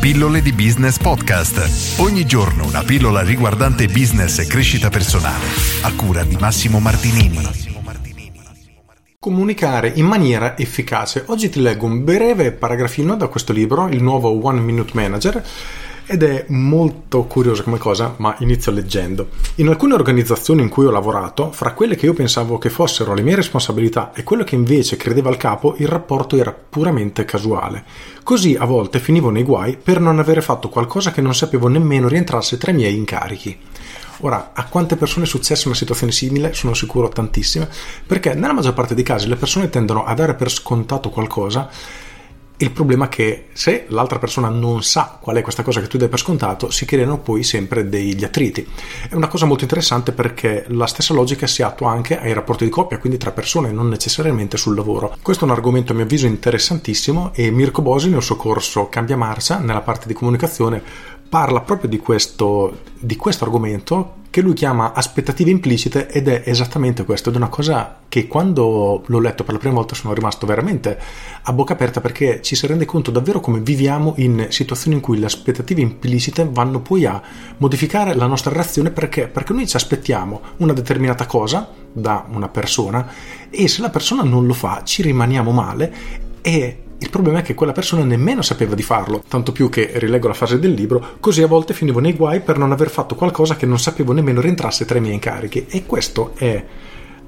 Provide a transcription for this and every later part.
Pillole di Business Podcast. Ogni giorno una pillola riguardante business e crescita personale. A cura di Massimo Martinini. Comunicare in maniera efficace. Oggi ti leggo un breve paragrafino da questo libro, il nuovo One Minute Manager ed è molto curiosa come cosa, ma inizio leggendo. In alcune organizzazioni in cui ho lavorato, fra quelle che io pensavo che fossero le mie responsabilità e quello che invece credeva al capo, il rapporto era puramente casuale. Così a volte finivo nei guai per non avere fatto qualcosa che non sapevo nemmeno rientrasse tra i miei incarichi. Ora, a quante persone è successa una situazione simile? Sono sicuro tantissime, perché nella maggior parte dei casi le persone tendono a dare per scontato qualcosa il problema è che se l'altra persona non sa qual è questa cosa che tu dai per scontato, si creano poi sempre degli attriti. È una cosa molto interessante perché la stessa logica si attua anche ai rapporti di coppia, quindi tra persone, non necessariamente sul lavoro. Questo è un argomento a mio avviso interessantissimo e Mirko Bosi nel suo corso Cambia Marcia, nella parte di comunicazione, parla proprio di questo, di questo argomento che lui chiama aspettative implicite ed è esattamente questo, ed è una cosa che quando l'ho letto per la prima volta sono rimasto veramente a bocca aperta perché ci si rende conto davvero come viviamo in situazioni in cui le aspettative implicite vanno poi a modificare la nostra reazione perché? Perché noi ci aspettiamo una determinata cosa da una persona e se la persona non lo fa ci rimaniamo male e il problema è che quella persona nemmeno sapeva di farlo, tanto più che, rileggo la fase del libro, così a volte finivo nei guai per non aver fatto qualcosa che non sapevo nemmeno rientrasse tra i miei incarichi. E questo è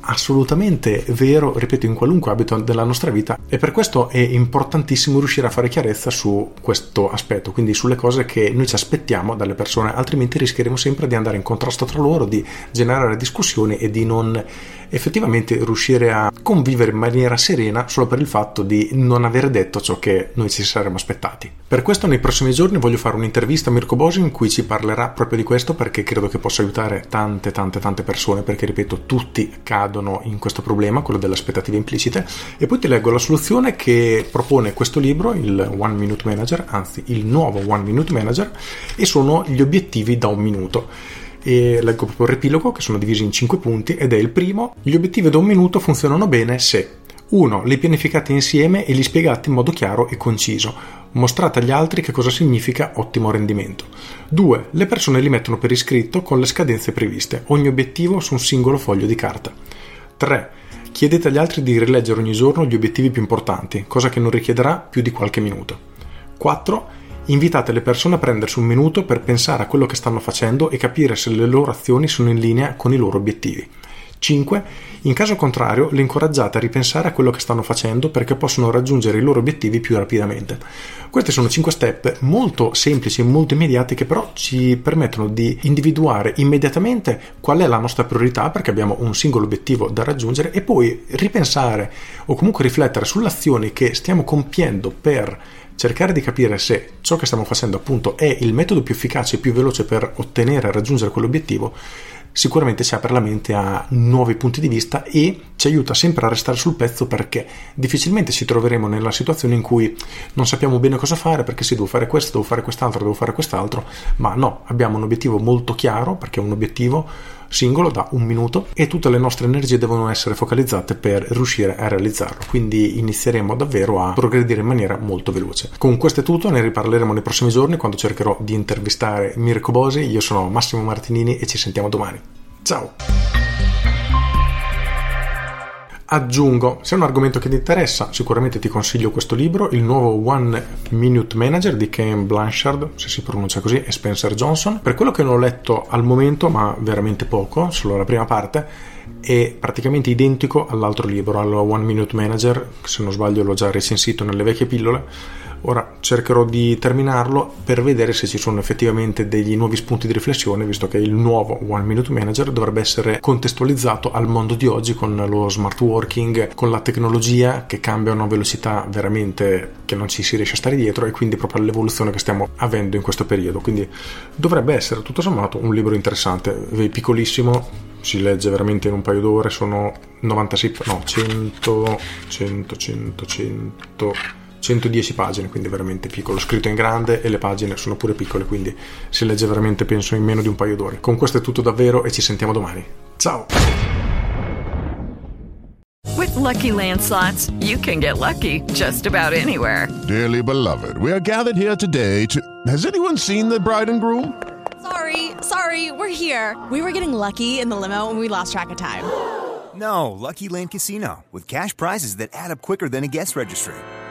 assolutamente vero, ripeto, in qualunque abito della nostra vita e per questo è importantissimo riuscire a fare chiarezza su questo aspetto, quindi sulle cose che noi ci aspettiamo dalle persone, altrimenti rischieremo sempre di andare in contrasto tra loro, di generare discussioni e di non effettivamente riuscire a convivere in maniera serena solo per il fatto di non aver detto ciò che noi ci saremmo aspettati. Per questo nei prossimi giorni voglio fare un'intervista a Mirko Bosi in cui ci parlerà proprio di questo perché credo che possa aiutare tante tante tante persone perché ripeto tutti cadono in questo problema, quello delle aspettative implicite e poi ti leggo la soluzione che propone questo libro, il One Minute Manager, anzi il nuovo One Minute Manager e sono gli obiettivi da un minuto e leggo proprio il riepilogo che sono divisi in 5 punti ed è il primo, gli obiettivi da un minuto funzionano bene se 1. Li pianificate insieme e li spiegate in modo chiaro e conciso. Mostrate agli altri che cosa significa ottimo rendimento. 2. Le persone li mettono per iscritto con le scadenze previste, ogni obiettivo su un singolo foglio di carta. 3. Chiedete agli altri di rileggere ogni giorno gli obiettivi più importanti, cosa che non richiederà più di qualche minuto. 4 Invitate le persone a prendersi un minuto per pensare a quello che stanno facendo e capire se le loro azioni sono in linea con i loro obiettivi. 5. In caso contrario, le incoraggiate a ripensare a quello che stanno facendo perché possono raggiungere i loro obiettivi più rapidamente. Questi sono 5 step molto semplici e molto immediati che però ci permettono di individuare immediatamente qual è la nostra priorità perché abbiamo un singolo obiettivo da raggiungere e poi ripensare o comunque riflettere sulle azioni che stiamo compiendo per cercare di capire se ciò che stiamo facendo appunto è il metodo più efficace e più veloce per ottenere e raggiungere quell'obiettivo, sicuramente ci apre la mente a nuovi punti di vista e ci aiuta sempre a restare sul pezzo perché difficilmente ci troveremo nella situazione in cui non sappiamo bene cosa fare perché sì, devo fare questo, devo fare quest'altro, devo fare quest'altro, ma no, abbiamo un obiettivo molto chiaro perché è un obiettivo singolo da un minuto e tutte le nostre energie devono essere focalizzate per riuscire a realizzarlo. Quindi inizieremo davvero a progredire in maniera molto veloce. Con questo è tutto, ne riparleremo nei prossimi giorni quando cercherò di intervistare Mirko Bosi. Io sono Massimo Martinini e ci sentiamo domani. Ciao! Aggiungo, se è un argomento che ti interessa, sicuramente ti consiglio questo libro, il nuovo One Minute Manager di Ken Blanchard, se si pronuncia così, e Spencer Johnson. Per quello che non ho letto al momento, ma veramente poco, solo la prima parte, è praticamente identico all'altro libro, al One Minute Manager, se non sbaglio l'ho già recensito nelle vecchie pillole, Ora cercherò di terminarlo per vedere se ci sono effettivamente degli nuovi spunti di riflessione, visto che il nuovo One Minute Manager dovrebbe essere contestualizzato al mondo di oggi con lo smart working, con la tecnologia che cambia a una velocità veramente che non ci si riesce a stare dietro e quindi proprio all'evoluzione che stiamo avendo in questo periodo. Quindi dovrebbe essere tutto sommato un libro interessante, piccolissimo, si legge veramente in un paio d'ore, sono 96, no, 100, 100, 100, 100 110 pagine, quindi veramente piccolo, scritto in grande e le pagine sono pure piccole, quindi si legge veramente penso in meno di un paio d'ore. Con questo è tutto davvero e ci sentiamo domani. Ciao! With lucky landslots, you can get lucky just about anywhere. Dearly beloved, we are gathered here today to. Has anyone seen the bride and groom? Sorry, sorry, we're here. We were getting lucky in the limo and we lost track of time. No, Lucky Land Casino, with cash prizes that add up quicker than a guest registry